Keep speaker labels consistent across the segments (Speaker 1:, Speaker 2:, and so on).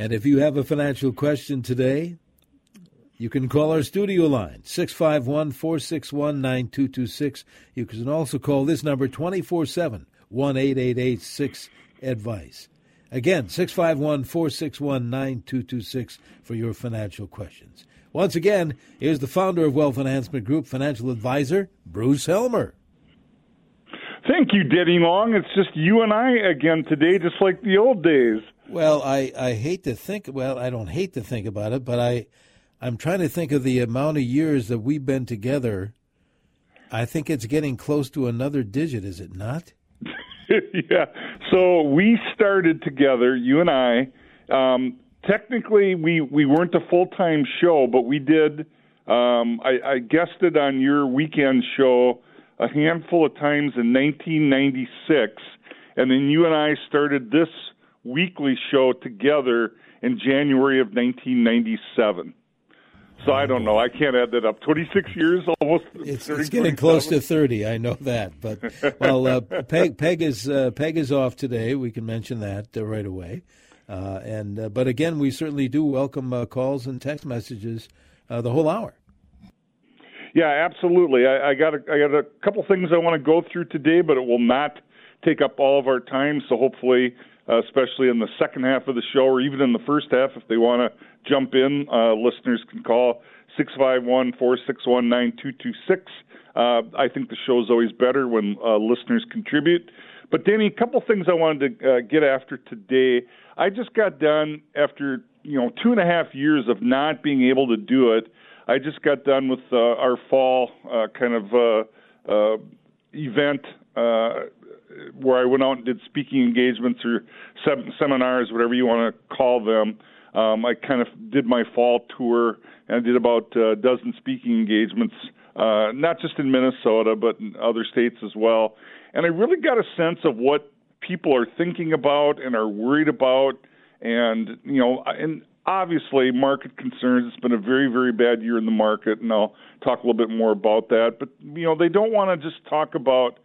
Speaker 1: And if you have a financial question today, you can call our studio line, 651 461 9226. You can also call this number 24 7 1 6 Advice. Again, 651 461 9226 for your financial questions. Once again, here's the founder of Wealth Enhancement Group, financial advisor, Bruce Helmer.
Speaker 2: Thank you, Denny Long. It's just you and I again today, just like the old days.
Speaker 1: Well, I, I hate to think, well, I don't hate to think about it, but I, I'm trying to think of the amount of years that we've been together. I think it's getting close to another digit, is it not?
Speaker 2: yeah. So we started together, you and I. Um, technically, we, we weren't a full time show, but we did. Um, I, I guested on your weekend show a handful of times in 1996, and then you and I started this weekly show together in January of 1997. So I don't know. I can't add that up. 26 years almost.
Speaker 1: It's, it's getting close to 30. I know that. But well, uh, Peg, Peg is uh, Peg is off today. We can mention that uh, right away. Uh, and uh, but again, we certainly do welcome uh, calls and text messages the whole hour.
Speaker 2: Yeah, absolutely. I, I got a, I got a couple things I want to go through today, but it will not take up all of our time. So hopefully, especially in the second half of the show, or even in the first half, if they want to jump in, uh, listeners can call 651 461 9226. Uh, I think the show is always better when uh, listeners contribute. But Danny, a couple things I wanted to uh, get after today. I just got done after you know two and a half years of not being able to do it. I just got done with uh, our fall uh, kind of uh, uh, event uh, where I went out and did speaking engagements or sem- seminars, whatever you want to call them. Um, I kind of did my fall tour and did about a dozen speaking engagements, uh, not just in Minnesota, but in other states as well. And I really got a sense of what people are thinking about and are worried about. And, you know, and obviously market concerns. It's been a very, very bad year in the market, and I'll talk a little bit more about that. But, you know, they don't want to just talk about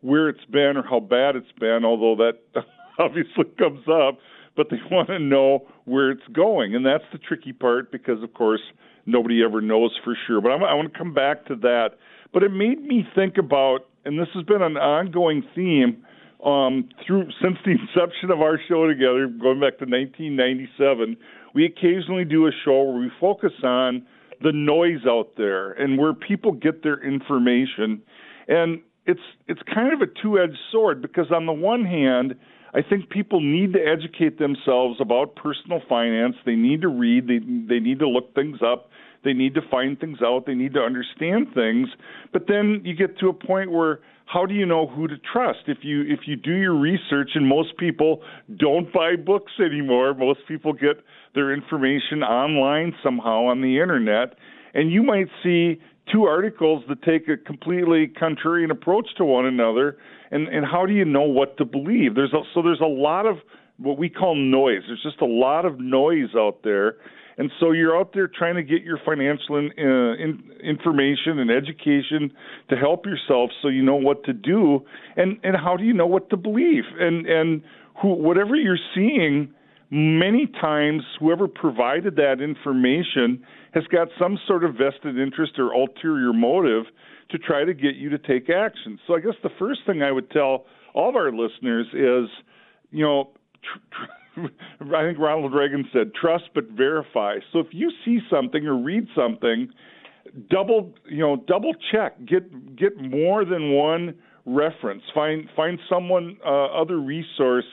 Speaker 2: where it's been or how bad it's been, although that obviously comes up but they want to know where it's going, and that's the tricky part because, of course, nobody ever knows for sure. But I'm, I want to come back to that. But it made me think about, and this has been an ongoing theme um, through since the inception of our show together, going back to 1997. We occasionally do a show where we focus on the noise out there and where people get their information, and it's it's kind of a two-edged sword because on the one hand I think people need to educate themselves about personal finance. They need to read. They they need to look things up. They need to find things out. They need to understand things. But then you get to a point where how do you know who to trust if you if you do your research and most people don't buy books anymore. Most people get their information online somehow on the internet and you might see two articles that take a completely contrarian approach to one another and and how do you know what to believe? There's a, so there's a lot of what we call noise. There's just a lot of noise out there. And so you're out there trying to get your financial in, uh, in, information and education to help yourself so you know what to do. And and how do you know what to believe? And and who whatever you're seeing many times whoever provided that information has got some sort of vested interest or ulterior motive to try to get you to take action. So I guess the first thing I would tell all of our listeners is, you know, tr- tr- I think Ronald Reagan said, trust but verify. So if you see something or read something, double, you know, double check, get get more than one reference. Find find someone uh, other resource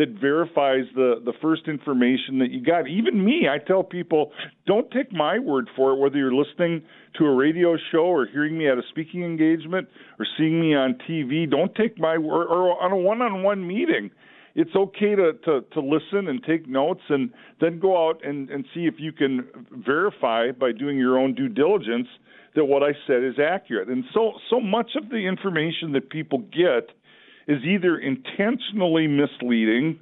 Speaker 2: that verifies the the first information that you got. Even me, I tell people, don't take my word for it. Whether you're listening to a radio show or hearing me at a speaking engagement or seeing me on TV, don't take my word or on a one-on-one meeting. It's okay to, to, to listen and take notes and then go out and, and see if you can verify by doing your own due diligence that what I said is accurate. And so so much of the information that people get is either intentionally misleading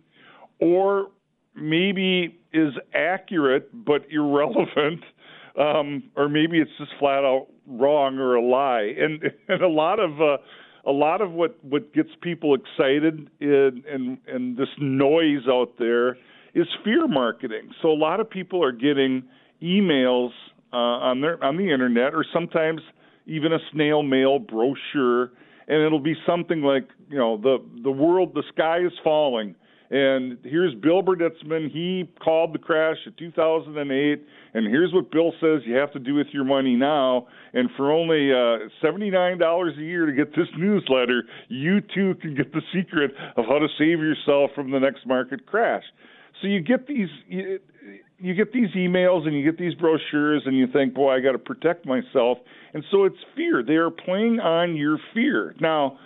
Speaker 2: or maybe is accurate but irrelevant, um, or maybe it's just flat out wrong or a lie. And and a lot of uh, a lot of what what gets people excited in, and and this noise out there is fear marketing. So a lot of people are getting emails uh, on their on the internet, or sometimes even a snail mail brochure, and it'll be something like, you know, the the world, the sky is falling and here's Bill Berditzman. He called the crash of 2008, and here's what Bill says you have to do with your money now. And for only uh, $79 a year to get this newsletter, you too can get the secret of how to save yourself from the next market crash. So you get these. You, you get these emails and you get these brochures and you think, boy, I got to protect myself. And so it's fear. They are playing on your fear. Now,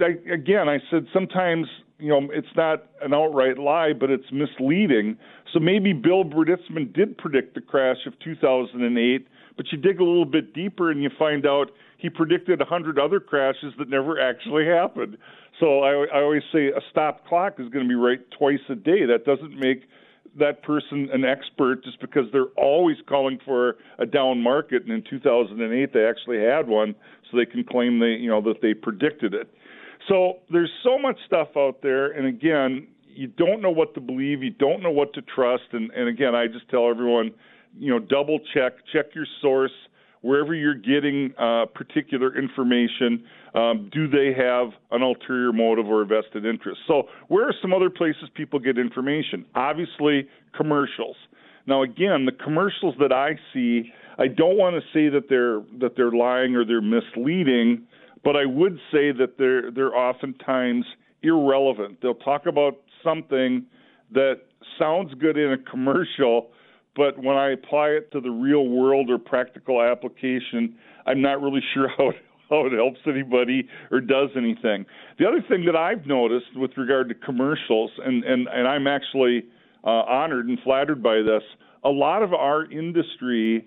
Speaker 2: again, I said sometimes you know, it's not an outright lie, but it's misleading. So maybe Bill Berditzman did predict the crash of 2008, but you dig a little bit deeper and you find out he predicted 100 other crashes that never actually happened. So I, I always say a stop clock is going to be right twice a day. That doesn't make that person an expert just because they're always calling for a down market and in 2008 they actually had one so they can claim they you know that they predicted it. So there's so much stuff out there, and again, you don't know what to believe, you don't know what to trust, and, and again, I just tell everyone, you know, double check, check your source wherever you're getting uh, particular information. Um, do they have an ulterior motive or a vested interest? So, where are some other places people get information? Obviously, commercials. Now, again, the commercials that I see, I don't want to say that they're that they're lying or they're misleading but I would say that they're they're oftentimes irrelevant. They'll talk about something that sounds good in a commercial, but when I apply it to the real world or practical application, I'm not really sure how it, how it helps anybody or does anything. The other thing that I've noticed with regard to commercials, and and and I'm actually uh, honored and flattered by this, a lot of our industry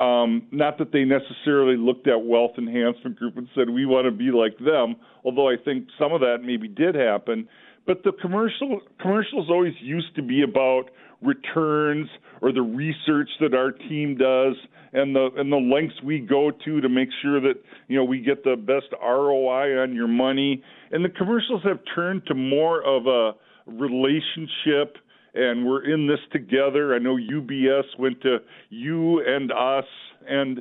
Speaker 2: um, not that they necessarily looked at Wealth Enhancement Group and said we want to be like them, although I think some of that maybe did happen. But the commercial commercials always used to be about returns or the research that our team does and the and the lengths we go to to make sure that you know we get the best ROI on your money. And the commercials have turned to more of a relationship and we're in this together. I know UBS went to you and us, and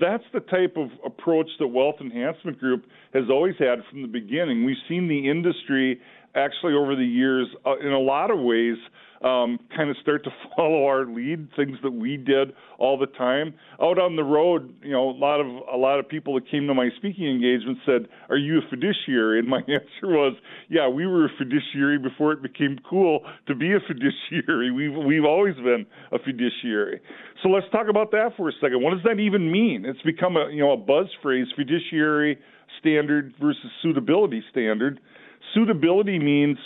Speaker 2: that's the type of approach that Wealth Enhancement Group has always had from the beginning. We've seen the industry actually over the years, uh, in a lot of ways, um, kind of start to follow our lead, things that we did all the time. Out on the road, you know, a lot of a lot of people that came to my speaking engagement said, "Are you a fiduciary?" And my answer was, "Yeah, we were a fiduciary before it became cool to be a fiduciary. We've we've always been a fiduciary." So let's talk about that for a second. What does that even mean? It's become a you know a buzz phrase: fiduciary standard versus suitability standard. Suitability means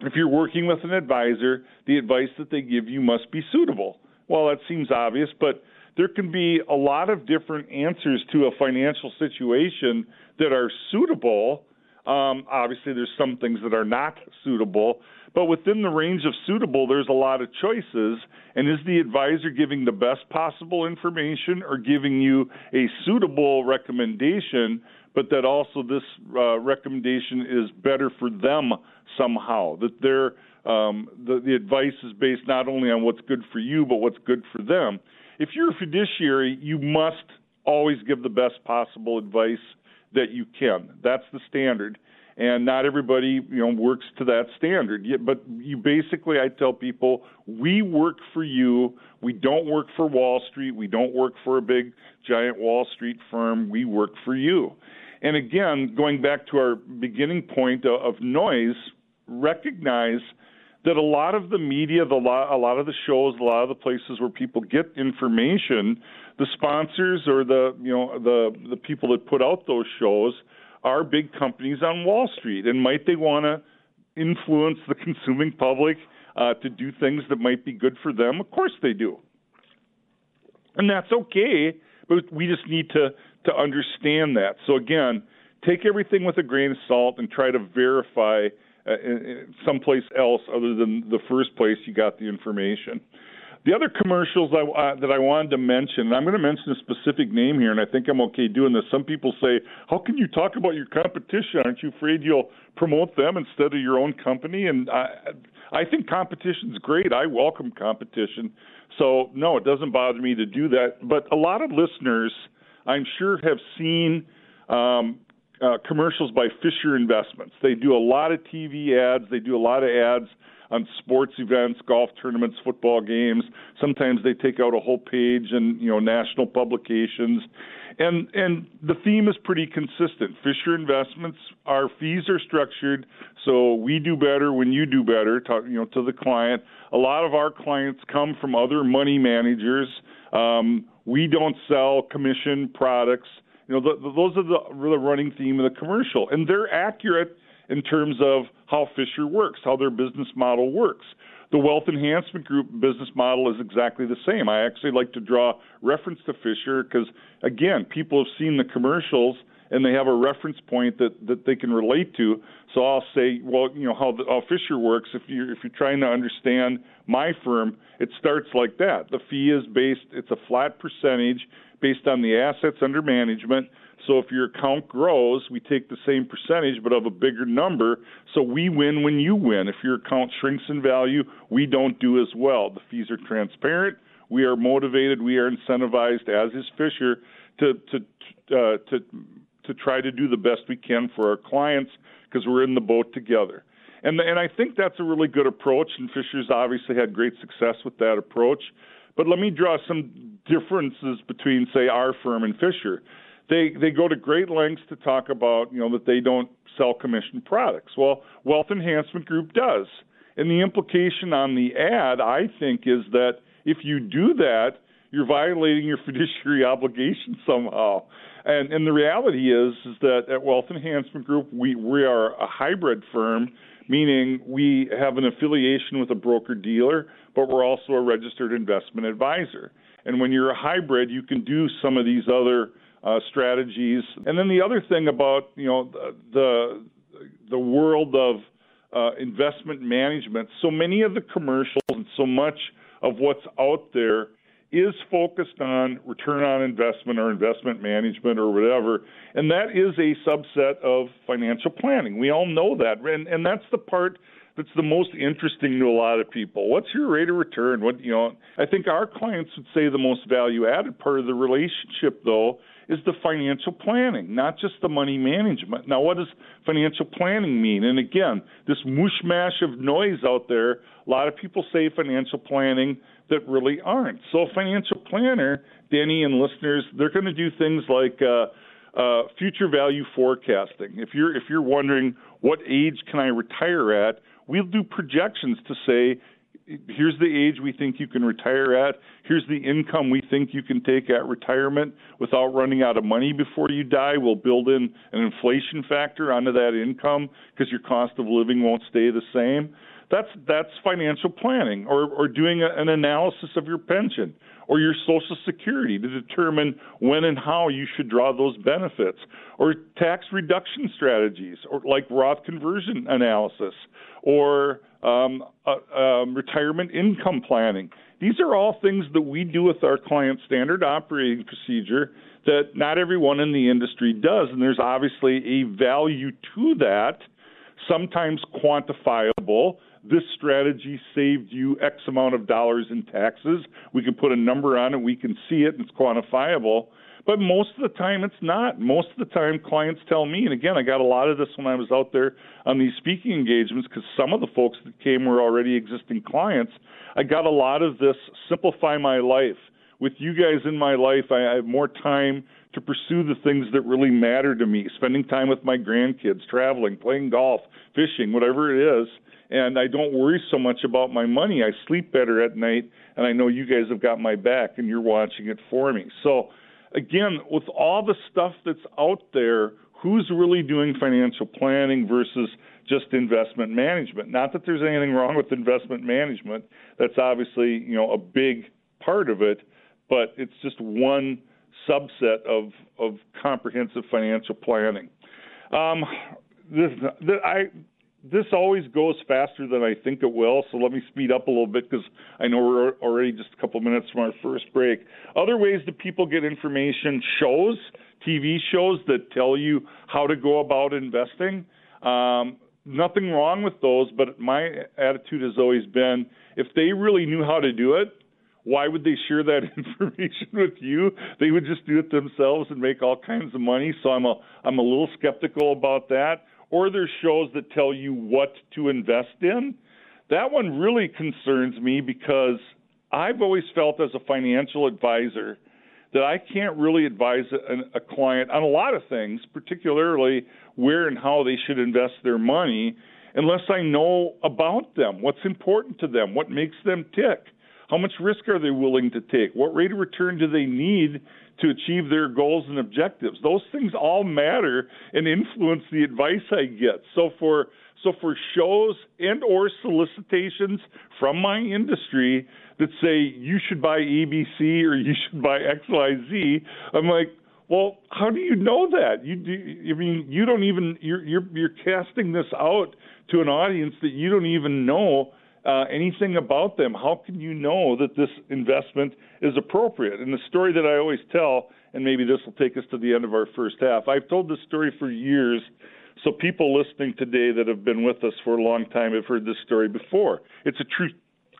Speaker 2: if you're working with an advisor, the advice that they give you must be suitable. Well, that seems obvious, but there can be a lot of different answers to a financial situation that are suitable. Um, obviously, there's some things that are not suitable, but within the range of suitable, there's a lot of choices. And is the advisor giving the best possible information or giving you a suitable recommendation but that also this uh, recommendation is better for them somehow. That their um, the, the advice is based not only on what's good for you, but what's good for them. If you're a fiduciary, you must always give the best possible advice that you can. That's the standard. And not everybody, you know, works to that standard. But you basically, I tell people, we work for you. We don't work for Wall Street. We don't work for a big, giant Wall Street firm. We work for you. And again, going back to our beginning point of noise, recognize that a lot of the media, the lot, a lot of the shows, a lot of the places where people get information, the sponsors or the you know the the people that put out those shows are big companies on Wall Street, and might they want to influence the consuming public uh, to do things that might be good for them? Of course they do, and that's okay. But we just need to to understand that. So again, take everything with a grain of salt and try to verify uh, someplace else other than the first place you got the information. The other commercials I, uh, that I wanted to mention, and I'm going to mention a specific name here, and I think I'm okay doing this. Some people say, "How can you talk about your competition? Aren't you afraid you'll promote them instead of your own company?" And I, I think competition's great. I welcome competition. So no, it doesn't bother me to do that. But a lot of listeners, I'm sure, have seen um, uh, commercials by Fisher Investments. They do a lot of TV ads. They do a lot of ads on sports events, golf tournaments, football games. Sometimes they take out a whole page in you know national publications, and and the theme is pretty consistent. Fisher Investments, our fees are structured so we do better when you do better. Talk, you know to the client. A lot of our clients come from other money managers. Um, we don't sell commission products. You know, the, the, those are the, the running theme of the commercial, and they're accurate in terms of how Fisher works, how their business model works. The Wealth Enhancement Group business model is exactly the same. I actually like to draw reference to Fisher because, again, people have seen the commercials and they have a reference point that, that they can relate to. So I'll say, well, you know how, how Fisher works. If you're if you're trying to understand my firm, it starts like that. The fee is based; it's a flat percentage based on the assets under management. So if your account grows, we take the same percentage but of a bigger number. So we win when you win. If your account shrinks in value, we don't do as well. The fees are transparent. We are motivated. We are incentivized, as is Fisher, to to uh, to to try to do the best we can for our clients because we're in the boat together. And and I think that's a really good approach. And Fisher's obviously had great success with that approach. But let me draw some differences between, say, our firm and Fisher they they go to great lengths to talk about you know that they don't sell commission products. Well, Wealth Enhancement Group does, and the implication on the ad I think is that if you do that, you're violating your fiduciary obligation somehow. And and the reality is is that at Wealth Enhancement Group we we are a hybrid firm, meaning we have an affiliation with a broker dealer, but we're also a registered investment advisor. And when you're a hybrid, you can do some of these other uh, strategies. And then the other thing about you know the the world of uh, investment management. So many of the commercials and so much of what's out there is focused on return on investment or investment management or whatever, and that is a subset of financial planning. We all know that, and and that's the part that's the most interesting to a lot of people. What's your rate of return? What you know, I think our clients would say the most value added part of the relationship though is the financial planning, not just the money management. Now, what does financial planning mean? And again, this mushmash of noise out there, a lot of people say financial planning that really aren't. So, a financial planner, Denny and listeners, they're going to do things like uh, uh, future value forecasting. If you're if you're wondering what age can I retire at, we'll do projections to say here's the age we think you can retire at. Here's the income we think you can take at retirement without running out of money before you die. We'll build in an inflation factor onto that income because your cost of living won't stay the same. That's that's financial planning, or or doing a, an analysis of your pension or your Social Security to determine when and how you should draw those benefits, or tax reduction strategies, or like Roth conversion analysis, or um, uh, um, retirement income planning. These are all things that we do with our client standard operating procedure that not everyone in the industry does, and there's obviously a value to that, sometimes quantifiable this strategy saved you X amount of dollars in taxes. We can put a number on it, we can see it, and it's quantifiable. But most of the time, it's not. Most of the time, clients tell me, and again, I got a lot of this when I was out there on these speaking engagements because some of the folks that came were already existing clients. I got a lot of this simplify my life. With you guys in my life, I have more time to pursue the things that really matter to me spending time with my grandkids, traveling, playing golf, fishing, whatever it is and I don't worry so much about my money. I sleep better at night, and I know you guys have got my back, and you're watching it for me. So, again, with all the stuff that's out there, who's really doing financial planning versus just investment management? Not that there's anything wrong with investment management. That's obviously you know a big part of it, but it's just one subset of of comprehensive financial planning. Um, this, the, I this always goes faster than I think it will, so let me speed up a little bit because I know we're already just a couple minutes from our first break. Other ways that people get information shows, TV shows that tell you how to go about investing. Um, nothing wrong with those, but my attitude has always been if they really knew how to do it, why would they share that information with you? They would just do it themselves and make all kinds of money. So I'm a I'm a little skeptical about that. Or there's shows that tell you what to invest in. That one really concerns me because I've always felt as a financial advisor that I can't really advise a, a client on a lot of things, particularly where and how they should invest their money, unless I know about them, what's important to them, what makes them tick. How much risk are they willing to take? What rate of return do they need to achieve their goals and objectives? Those things all matter and influence the advice I get. So for so for shows and or solicitations from my industry that say you should buy ABC or you should buy XYZ, I'm like, well, how do you know that? You do, I mean, you don't even you're you're you're casting this out to an audience that you don't even know uh, anything about them. How can you know that this investment is appropriate? And the story that I always tell, and maybe this will take us to the end of our first half. I've told this story for years, so people listening today that have been with us for a long time have heard this story before. It's a true,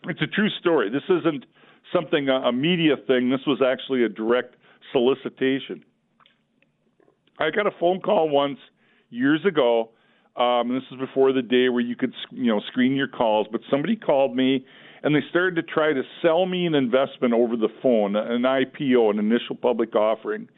Speaker 2: it's a true story. This isn't something a media thing. This was actually a direct solicitation. I got a phone call once years ago um, this is before the day where you could, you know, screen your calls. But somebody called me, and they started to try to sell me an investment over the phone, an IPO, an initial public offering.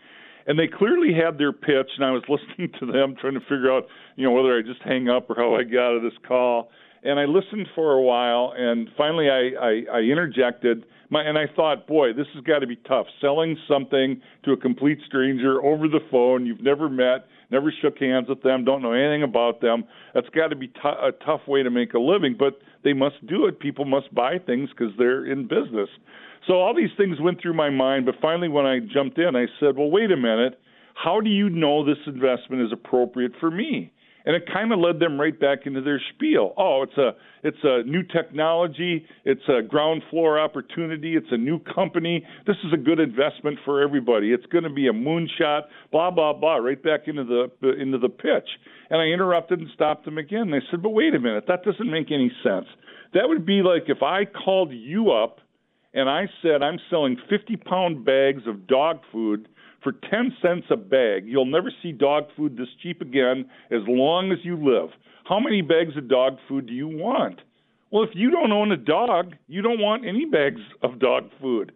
Speaker 2: And they clearly had their pitch, and I was listening to them, trying to figure out, you know, whether I just hang up or how I got out of this call. And I listened for a while, and finally I, I, I interjected. My, and I thought, boy, this has got to be tough. Selling something to a complete stranger over the phone you've never met never shook hands with them, don't know anything about them. That's got to be t- a tough way to make a living, but they must do it. People must buy things because they're in business. So all these things went through my mind, but finally, when I jumped in, I said, well, wait a minute. How do you know this investment is appropriate for me? And it kind of led them right back into their spiel. Oh, it's a it's a new technology, it's a ground floor opportunity, it's a new company. This is a good investment for everybody. It's going to be a moonshot, blah blah blah, right back into the into the pitch. And I interrupted and stopped them again. I said, "But wait a minute, that doesn't make any sense. That would be like if I called you up and I said I'm selling 50 pound bags of dog food for 10 cents a bag. You'll never see dog food this cheap again as long as you live. How many bags of dog food do you want? Well, if you don't own a dog, you don't want any bags of dog food.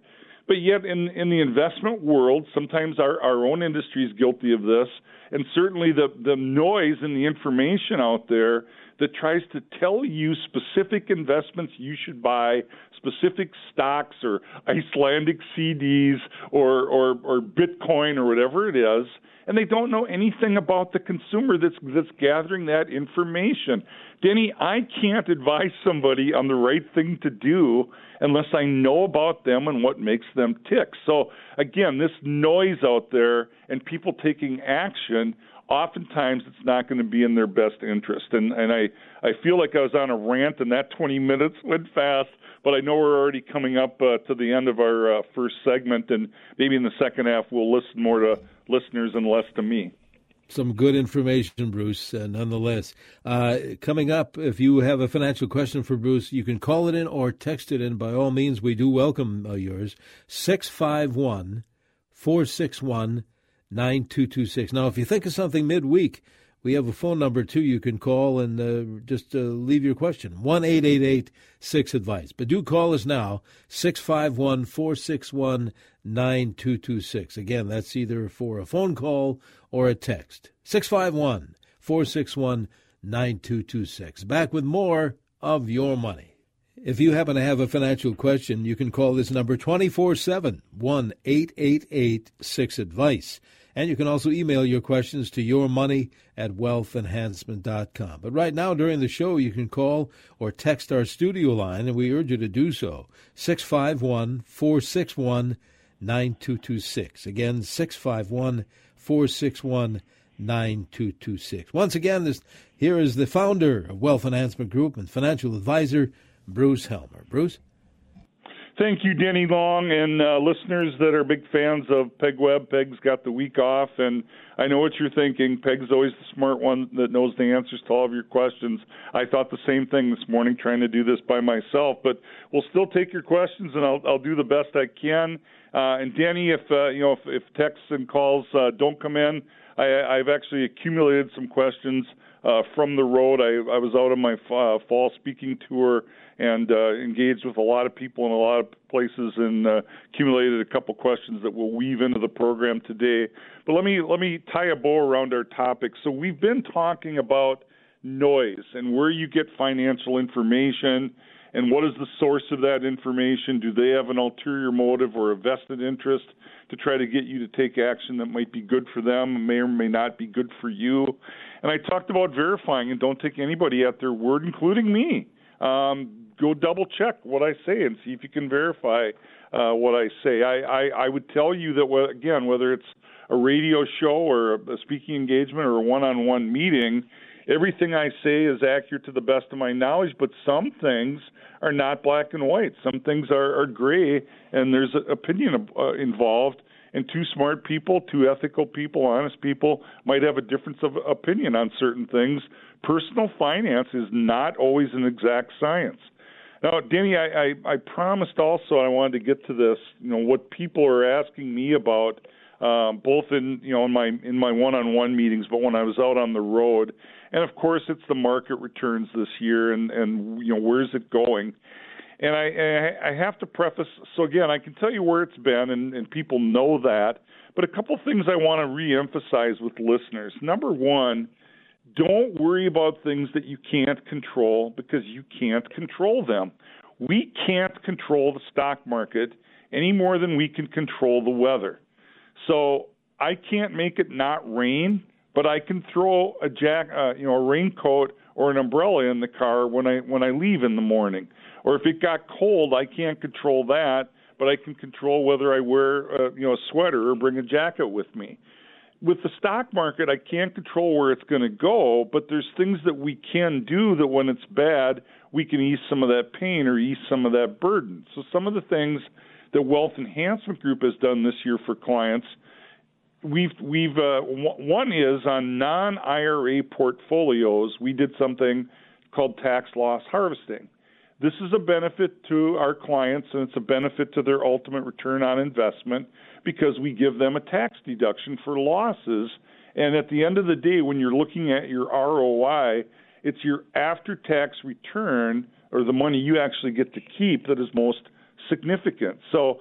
Speaker 2: But yet, in, in the investment world, sometimes our, our own industry is guilty of this, and certainly the, the noise and the information out there that tries to tell you specific investments you should buy, specific stocks or Icelandic CDs or, or, or Bitcoin or whatever it is, and they don't know anything about the consumer that's that's gathering that information. Denny, I can't advise somebody on the right thing to do unless I know about them and what makes them tick. So again, this noise out there and people taking action oftentimes it's not going to be in their best interest. And and I I feel like I was on a rant, and that 20 minutes went fast. But I know we're already coming up uh, to the end of our uh, first segment, and maybe in the second half we'll listen more to listeners and less to me.
Speaker 1: Some good information, Bruce, uh, nonetheless. Uh, coming up, if you have a financial question for Bruce, you can call it in or text it in. By all means, we do welcome uh, yours. 651 461 9226. Now, if you think of something midweek, we have a phone number too you can call and uh, just uh, leave your question 1 6 advice. But do call us now 651 461 9226. Again, that's either for a phone call or a text. 651 461 9226. Back with more of your money. If you happen to have a financial question, you can call this number 24 7 1 888 6 Advice. And you can also email your questions to yourmoney at wealthenhancement.com. But right now, during the show, you can call or text our studio line, and we urge you to do so 651 461 9226. Again, 651 461 9226. Once again, this, here is the founder of Wealth Enhancement Group and financial advisor, Bruce Helmer. Bruce?
Speaker 2: Thank you, Denny Long, and uh, listeners that are big fans of Peg Webb. Peg's got the week off, and I know what you're thinking. Peg's always the smart one that knows the answers to all of your questions. I thought the same thing this morning, trying to do this by myself, but we'll still take your questions, and I'll, I'll do the best I can. Uh, and Danny, if uh, you know if, if texts and calls uh, don't come in, I, I've actually accumulated some questions uh, from the road. I, I was out on my uh, fall speaking tour and uh, engaged with a lot of people in a lot of places and uh, accumulated a couple questions that we'll weave into the program today. But let me let me tie a bow around our topic. So we've been talking about noise and where you get financial information and what is the source of that information? Do they have an ulterior motive or a vested interest to try to get you to take action that might be good for them, may or may not be good for you? And I talked about verifying and don't take anybody at their word, including me. Um, go double check what I say and see if you can verify uh, what I say. I, I, I would tell you that again, whether it's a radio show or a speaking engagement or a one-on-one meeting, everything I say is accurate to the best of my knowledge. But some things are not black and white. Some things are, are gray, and there's opinion uh, involved. And two smart people, two ethical people, honest people might have a difference of opinion on certain things. Personal finance is not always an exact science. Now, Danny, I, I, I promised also I wanted to get to this. You know what people are asking me about, um, both in you know in my in my one-on-one meetings, but when I was out on the road, and of course it's the market returns this year, and and you know where's it going. And I, I have to preface. So again, I can tell you where it's been, and, and people know that. But a couple things I want to reemphasize with listeners. Number one, don't worry about things that you can't control because you can't control them. We can't control the stock market any more than we can control the weather. So I can't make it not rain, but I can throw a jack, uh, you know, a raincoat or an umbrella in the car when I when I leave in the morning. Or if it got cold, I can't control that, but I can control whether I wear, uh, you know, a sweater or bring a jacket with me with the stock market, I can't control where it's going to go, but there's things that we can do that when it's bad, we can ease some of that pain or ease some of that burden. So some of the things that Wealth Enhancement Group has done this year for clients, we've we've uh, one is on non-IRA portfolios. We did something called tax loss harvesting. This is a benefit to our clients and it's a benefit to their ultimate return on investment because we give them a tax deduction for losses. And at the end of the day, when you're looking at your ROI, it's your after tax return or the money you actually get to keep that is most significant. So,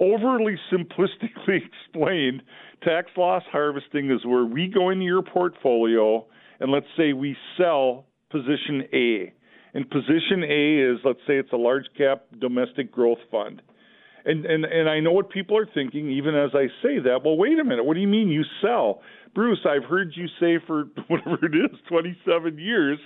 Speaker 2: overly simplistically explained, tax loss harvesting is where we go into your portfolio and let's say we sell position A. And position A is, let's say it's a large cap domestic growth fund. And, and and I know what people are thinking, even as I say that. Well, wait a minute. What do you mean you sell, Bruce? I've heard you say for whatever it is, 27 years.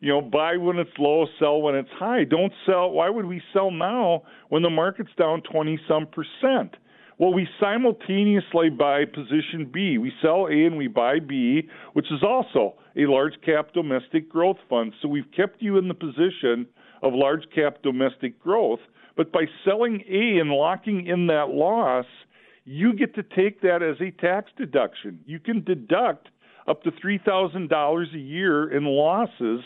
Speaker 2: You know, buy when it's low, sell when it's high. Don't sell. Why would we sell now when the market's down 20 some percent? Well, we simultaneously buy position B. We sell A and we buy B, which is also a large cap domestic growth fund. So we've kept you in the position of large cap domestic growth. But by selling A and locking in that loss, you get to take that as a tax deduction. You can deduct up to $3,000 a year in losses.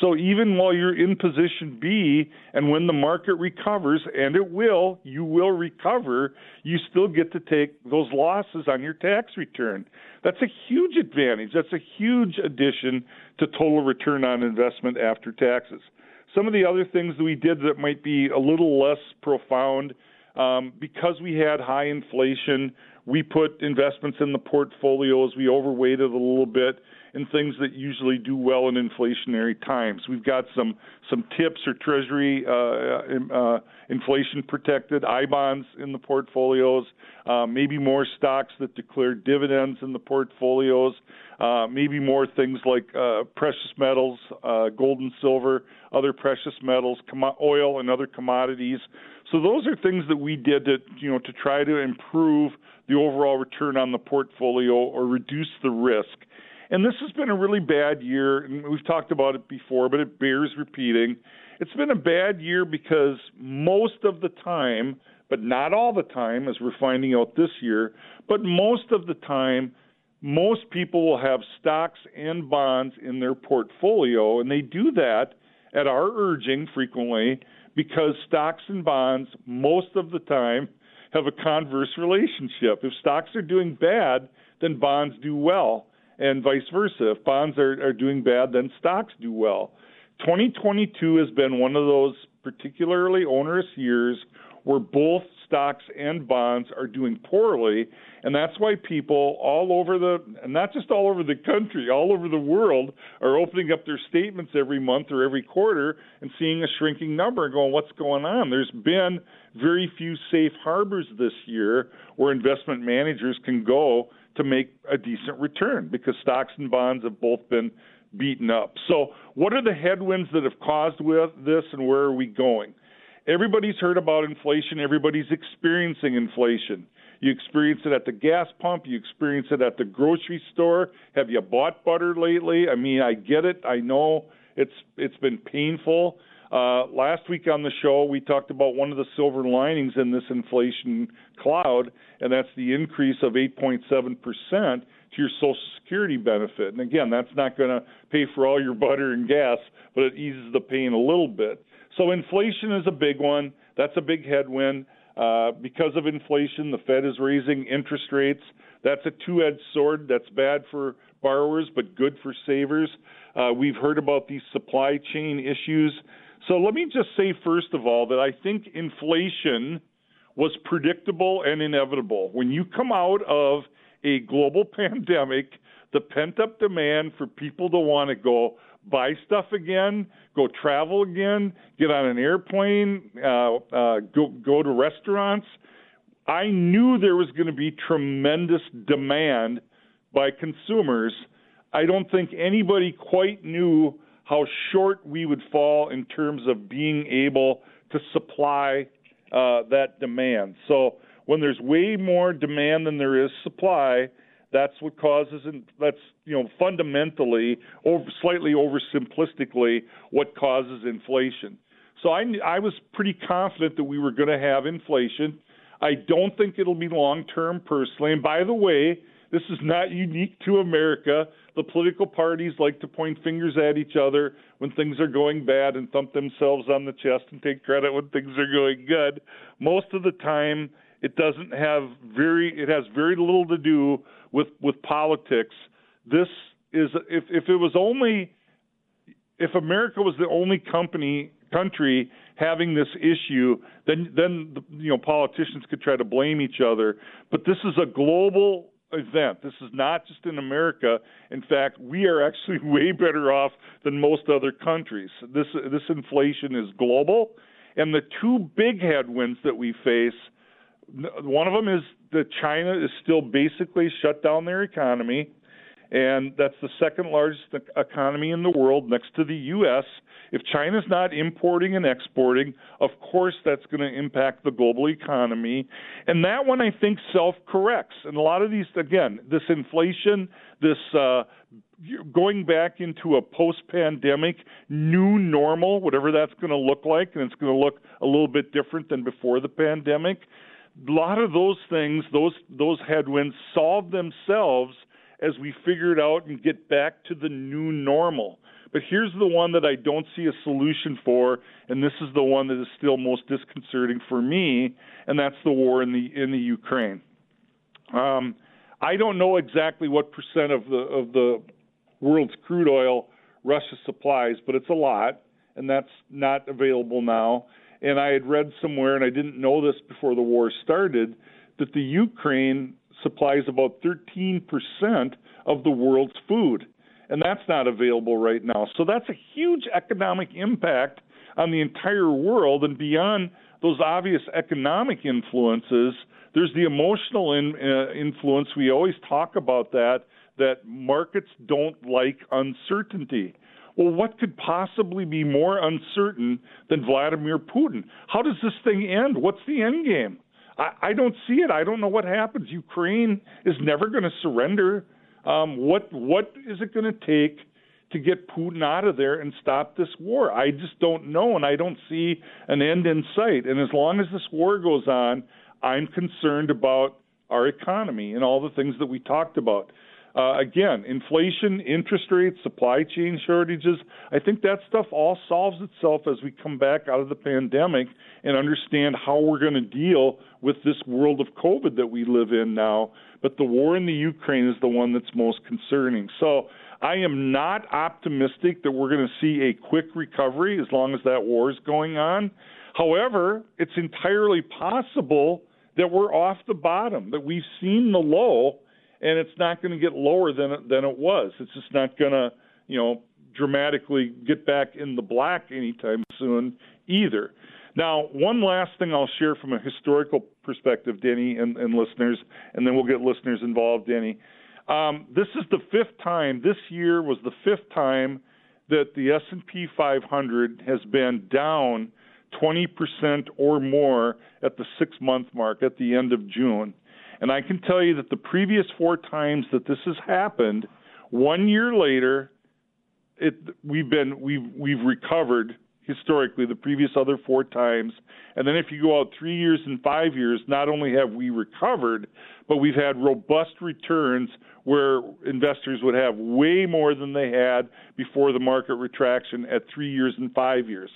Speaker 2: So even while you're in position B and when the market recovers, and it will, you will recover, you still get to take those losses on your tax return. That's a huge advantage. That's a huge addition to total return on investment after taxes. Some of the other things that we did that might be a little less profound, um, because we had high inflation, we put investments in the portfolios. We overweighted a little bit in things that usually do well in inflationary times. We've got some some tips or treasury uh, uh, inflation protected I bonds in the portfolios, uh, maybe more stocks that declare dividends in the portfolios, uh, maybe more things like uh, precious metals, uh, gold and silver, other precious metals, com- oil, and other commodities. So those are things that we did to you know to try to improve the overall return on the portfolio or reduce the risk. And this has been a really bad year, and we've talked about it before, but it bears repeating. It's been a bad year because most of the time, but not all the time, as we're finding out this year, but most of the time, most people will have stocks and bonds in their portfolio, and they do that at our urging frequently because stocks and bonds, most of the time, have a converse relationship. If stocks are doing bad, then bonds do well, and vice versa. If bonds are, are doing bad, then stocks do well. 2022 has been one of those particularly onerous years where both stocks and bonds are doing poorly. And that's why people all over the, and not just all over the country, all over the world, are opening up their statements every month or every quarter and seeing a shrinking number and going, what's going on? There's been very few safe harbors this year where investment managers can go to make a decent return because stocks and bonds have both been beaten up. So, what are the headwinds that have caused with this, and where are we going? Everybody's heard about inflation. Everybody's experiencing inflation. You experience it at the gas pump. You experience it at the grocery store. Have you bought butter lately? I mean, I get it. I know it's it's been painful. Uh, last week on the show, we talked about one of the silver linings in this inflation cloud, and that's the increase of 8.7 percent to your Social Security benefit. And again, that's not going to pay for all your butter and gas, but it eases the pain a little bit. So inflation is a big one. That's a big headwind. Uh, because of inflation, the Fed is raising interest rates. That's a two edged sword. That's bad for borrowers, but good for savers. Uh, we've heard about these supply chain issues. So let me just say, first of all, that I think inflation was predictable and inevitable. When you come out of a global pandemic, the pent up demand for people to want to go buy stuff again, go travel again, get on an airplane, uh, uh, go go to restaurants. I knew there was going to be tremendous demand by consumers. I don't think anybody quite knew how short we would fall in terms of being able to supply uh, that demand. So when there's way more demand than there is supply, that's what causes, and that's you know fundamentally, over, slightly oversimplistically, what causes inflation. So I I was pretty confident that we were going to have inflation. I don't think it'll be long term personally. And by the way, this is not unique to America. The political parties like to point fingers at each other when things are going bad and thump themselves on the chest and take credit when things are going good. Most of the time, it doesn't have very it has very little to do with with politics. This is if if it was only if America was the only company country having this issue, then then you know politicians could try to blame each other. But this is a global event. This is not just in America. In fact, we are actually way better off than most other countries. This this inflation is global, and the two big headwinds that we face one of them is that China is still basically shut down their economy, and that's the second largest economy in the world next to the U.S. If China's not importing and exporting, of course that's going to impact the global economy. And that one I think self corrects. And a lot of these, again, this inflation, this uh, going back into a post pandemic new normal, whatever that's going to look like, and it's going to look a little bit different than before the pandemic a lot of those things, those those headwinds solve themselves as we figure it out and get back to the new normal. But here's the one that I don't see a solution for, and this is the one that is still most disconcerting for me, and that's the war in the in the Ukraine. Um, I don't know exactly what percent of the of the world's crude oil Russia supplies, but it's a lot, and that's not available now. And I had read somewhere, and I didn't know this before the war started, that the Ukraine supplies about 13% of the world's food. And that's not available right now. So that's a huge economic impact on the entire world. And beyond those obvious economic influences, there's the emotional in, uh, influence. We always talk about that, that markets don't like uncertainty. Well, what could possibly be more uncertain than Vladimir Putin? How does this thing end? What's the end game? I, I don't see it. I don't know what happens. Ukraine is never going to surrender. Um, what what is it going to take to get Putin out of there and stop this war? I just don't know, and I don't see an end in sight. And as long as this war goes on, I'm concerned about our economy and all the things that we talked about. Uh, again, inflation, interest rates, supply chain shortages, I think that stuff all solves itself as we come back out of the pandemic and understand how we're going to deal with this world of COVID that we live in now. But the war in the Ukraine is the one that's most concerning. So I am not optimistic that we're going to see a quick recovery as long as that war is going on. However, it's entirely possible that we're off the bottom, that we've seen the low and it's not going to get lower than it, than it was. It's just not going to, you know, dramatically get back in the black anytime soon either. Now, one last thing I'll share from a historical perspective, Denny and, and listeners, and then we'll get listeners involved, Denny. Um, this is the fifth time. This year was the fifth time that the S&P 500 has been down 20% or more at the six-month mark at the end of June. And I can tell you that the previous four times that this has happened, one year later, it we've been we've we've recovered historically the previous other four times. And then if you go out three years and five years, not only have we recovered, but we've had robust returns where investors would have way more than they had before the market retraction at three years and five years.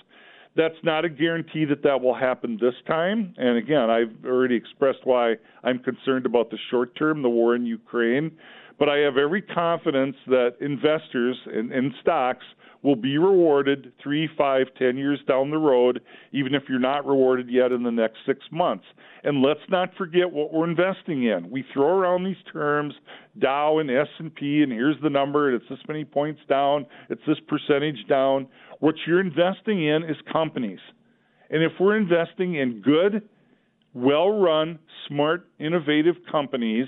Speaker 2: That's not a guarantee that that will happen this time. And again, I've already expressed why I'm concerned about the short term, the war in Ukraine. But I have every confidence that investors in, in stocks will be rewarded three, five, ten years down the road, even if you're not rewarded yet in the next six months. And let's not forget what we're investing in. We throw around these terms, Dow and S and P, and here's the number. It's this many points down. It's this percentage down. What you're investing in is companies. And if we're investing in good, well run, smart, innovative companies,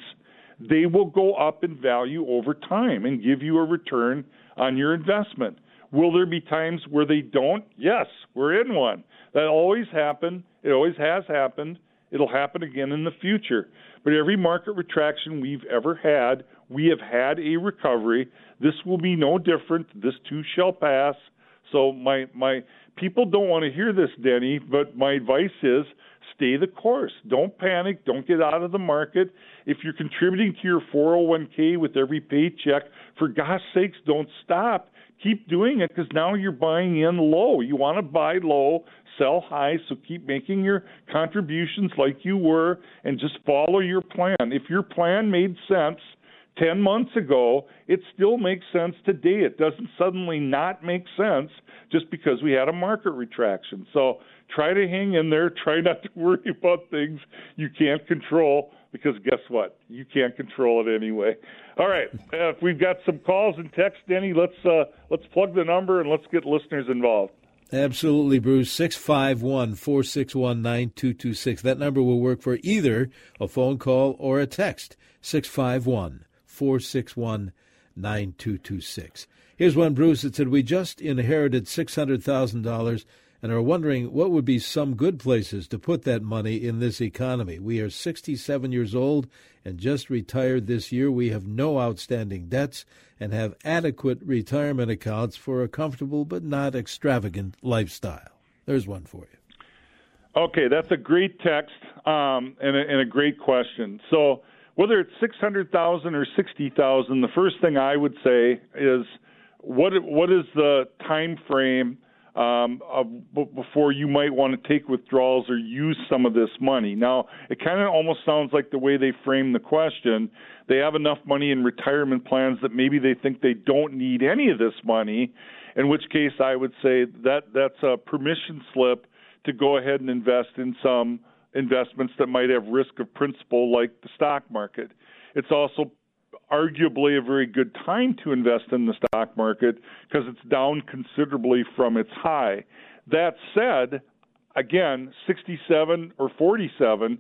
Speaker 2: they will go up in value over time and give you a return on your investment. Will there be times where they don't? Yes, we're in one. That always happened. It always has happened. It'll happen again in the future. But every market retraction we've ever had, we have had a recovery. This will be no different. This too shall pass. So my my people don't want to hear this, Denny, but my advice is stay the course. Don't panic. Don't get out of the market. If you're contributing to your 401k with every paycheck, for God's sakes, don't stop. Keep doing it because now you're buying in low. You want to buy low, sell high, so keep making your contributions like you were and just follow your plan. If your plan made sense, 10 months ago, it still makes sense today. It doesn't suddenly not make sense just because we had a market retraction. So try to hang in there. Try not to worry about things you can't control because guess what? You can't control it anyway. All right, uh, if we've got some calls and text, Denny, let's uh, let's plug the number and let's get listeners involved.
Speaker 1: Absolutely, Bruce. 651 461 9226. That number will work for either a phone call or a text. 651 461 9226. Here's one, Bruce, that said, We just inherited $600,000 and are wondering what would be some good places to put that money in this economy. We are 67 years old and just retired this year. We have no outstanding debts and have adequate retirement accounts for a comfortable but not extravagant lifestyle. There's one for you.
Speaker 2: Okay, that's a great text um, and, a, and a great question. So, whether it's 600,000 or 60,000, the first thing I would say is what what is the time frame um, of, before you might want to take withdrawals or use some of this money. Now, it kind of almost sounds like the way they frame the question. They have enough money in retirement plans that maybe they think they don't need any of this money. In which case, I would say that that's a permission slip to go ahead and invest in some investments that might have risk of principal, like the stock market. It's also arguably a very good time to invest in the stock market because it's down considerably from its high. That said, again, 67 or 47,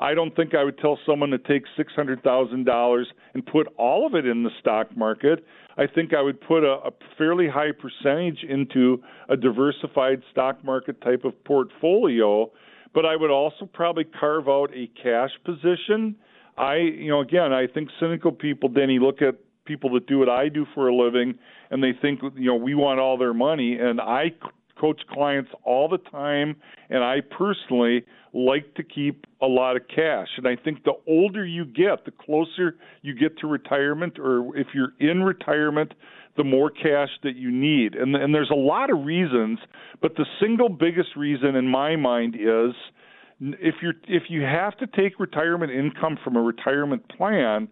Speaker 2: I don't think I would tell someone to take $600,000 and put all of it in the stock market. I think I would put a, a fairly high percentage into a diversified stock market type of portfolio but I would also probably carve out a cash position. I, you know, again, I think cynical people, Denny, look at people that do what I do for a living, and they think you know we want all their money, and I coach clients all the time, and I personally like to keep a lot of cash. And I think the older you get, the closer you get to retirement, or if you're in retirement, the more cash that you need. And, and there's a lot of reasons, but the single biggest reason in my mind is if you're if you have to take retirement income from a retirement plan,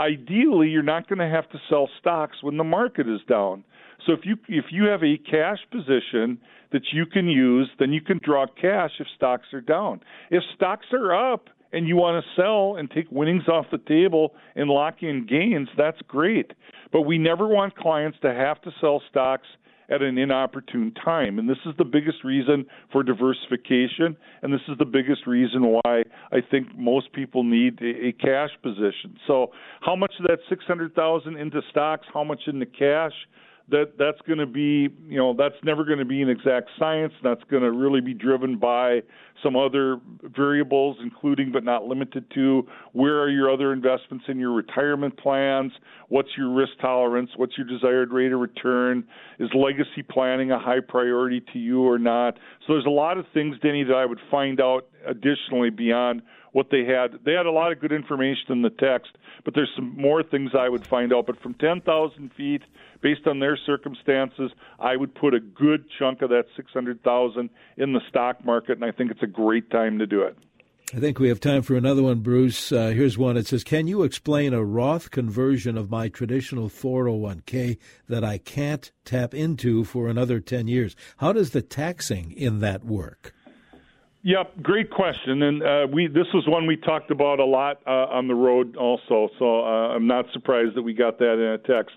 Speaker 2: ideally you're not going to have to sell stocks when the market is down. So if you if you have a cash position that you can use, then you can draw cash if stocks are down. If stocks are up and you want to sell and take winnings off the table and lock in gains, that's great. But we never want clients to have to sell stocks at an inopportune time. And this is the biggest reason for diversification, and this is the biggest reason why I think most people need a, a cash position. So, how much of that 600,000 into stocks, how much into cash? That that's going to be you know that's never going to be an exact science. That's going to really be driven by some other variables including but not limited to where are your other investments in your retirement plans? What's your risk tolerance? What's your desired rate of return? Is legacy planning a high priority to you or not? So there's a lot of things denny that i would find out additionally beyond what they had. They had a lot of good information in the text, but there's some more things I would find out. But from 10,000 feet, based on their circumstances, I would put a good chunk of that 600,000 in the stock market, and I think it's a great time to do it.
Speaker 1: I think we have time for another one, Bruce. Uh, here's one. It says, Can you explain a Roth conversion of my traditional 401k that I can't tap into for another 10 years? How does the taxing in that work?
Speaker 2: Yep, great question, and uh, we this was one we talked about a lot uh, on the road also. So uh, I'm not surprised that we got that in a text.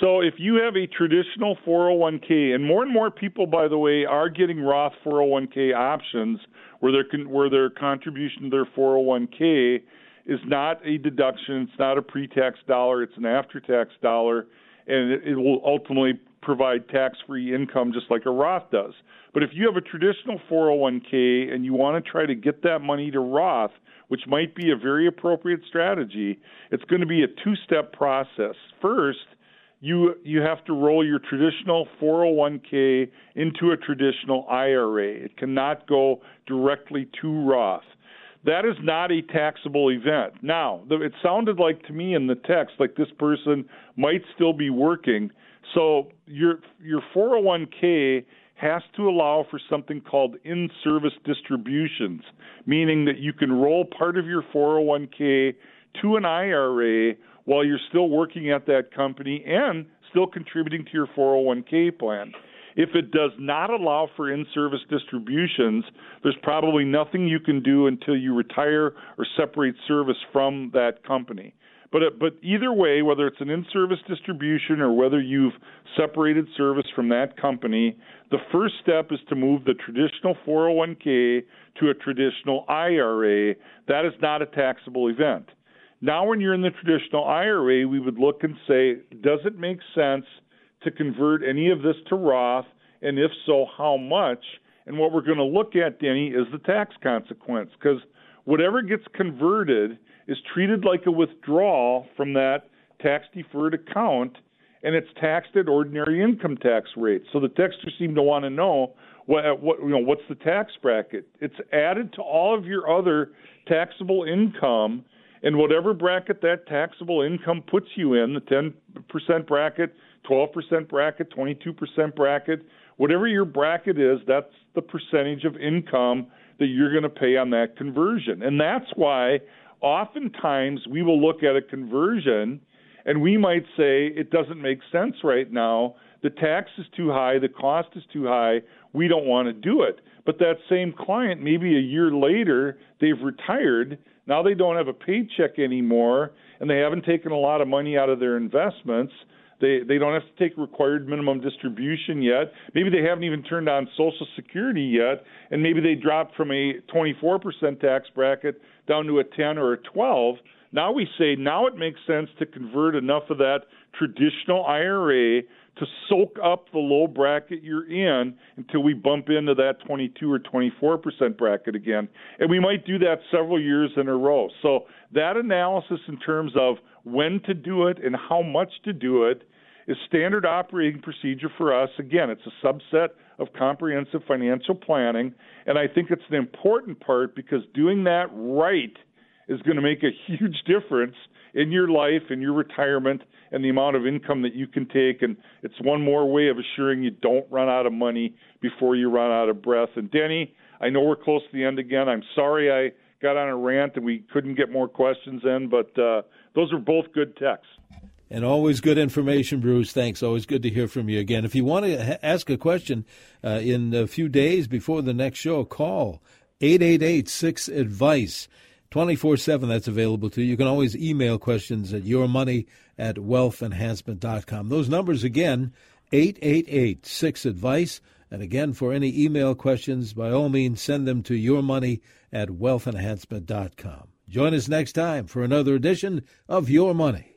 Speaker 2: So if you have a traditional 401k, and more and more people, by the way, are getting Roth 401k options where their where their contribution to their 401k is not a deduction, it's not a pre-tax dollar, it's an after-tax dollar, and it, it will ultimately provide tax-free income just like a Roth does. But if you have a traditional 401k and you want to try to get that money to Roth, which might be a very appropriate strategy, it's going to be a two-step process. First, you you have to roll your traditional 401k into a traditional IRA. It cannot go directly to Roth. That is not a taxable event. Now, it sounded like to me in the text like this person might still be working. So your your 401k has to allow for something called in service distributions, meaning that you can roll part of your 401k to an IRA while you're still working at that company and still contributing to your 401k plan. If it does not allow for in service distributions, there's probably nothing you can do until you retire or separate service from that company. But, uh, but either way, whether it's an in service distribution or whether you've separated service from that company, the first step is to move the traditional 401k to a traditional IRA. That is not a taxable event. Now, when you're in the traditional IRA, we would look and say, does it make sense to convert any of this to Roth? And if so, how much? And what we're going to look at, Denny, is the tax consequence because whatever gets converted is treated like a withdrawal from that tax deferred account and it's taxed at ordinary income tax rates. So the texters seem to want to know what, what you know what's the tax bracket. It's added to all of your other taxable income and whatever bracket that taxable income puts you in, the 10% bracket, 12% bracket, 22% bracket, whatever your bracket is, that's the percentage of income that you're going to pay on that conversion. And that's why oftentimes we will look at a conversion and we might say it doesn't make sense right now. The tax is too high, the cost is too high, we don't want to do it. But that same client, maybe a year later, they've retired now they don't have a paycheck anymore, and they haven't taken a lot of money out of their investments. They they don't have to take required minimum distribution yet. Maybe they haven't even turned on Social Security yet, and maybe they dropped from a 24% tax bracket down to a 10 or a 12. Now we say now it makes sense to convert enough of that traditional IRA to soak up the low bracket you're in until we bump into that 22 or 24 percent bracket again. And we might do that several years in a row. So that analysis in terms of when to do it and how much to do it is standard operating procedure for us. Again, it's a subset of comprehensive financial planning, and I think it's an important part because doing that right is going to make a huge difference in your life, in your retirement, and the amount of income that you can take. And it's one more way of assuring you don't run out of money before you run out of breath. And Denny, I know we're close to the end again. I'm sorry I got on a rant and we couldn't get more questions in, but uh, those are both good texts.
Speaker 1: And always good information, Bruce. Thanks. Always good to hear from you again. If you want to ask a question uh, in a few days before the next show, call 888 6 Advice. 24 7 that's available to you. You can always email questions at yourmoney at wealthenhancement.com. Those numbers again, 888 6 Advice. And again, for any email questions, by all means, send them to yourmoney at wealthenhancement.com. Join us next time for another edition of Your Money.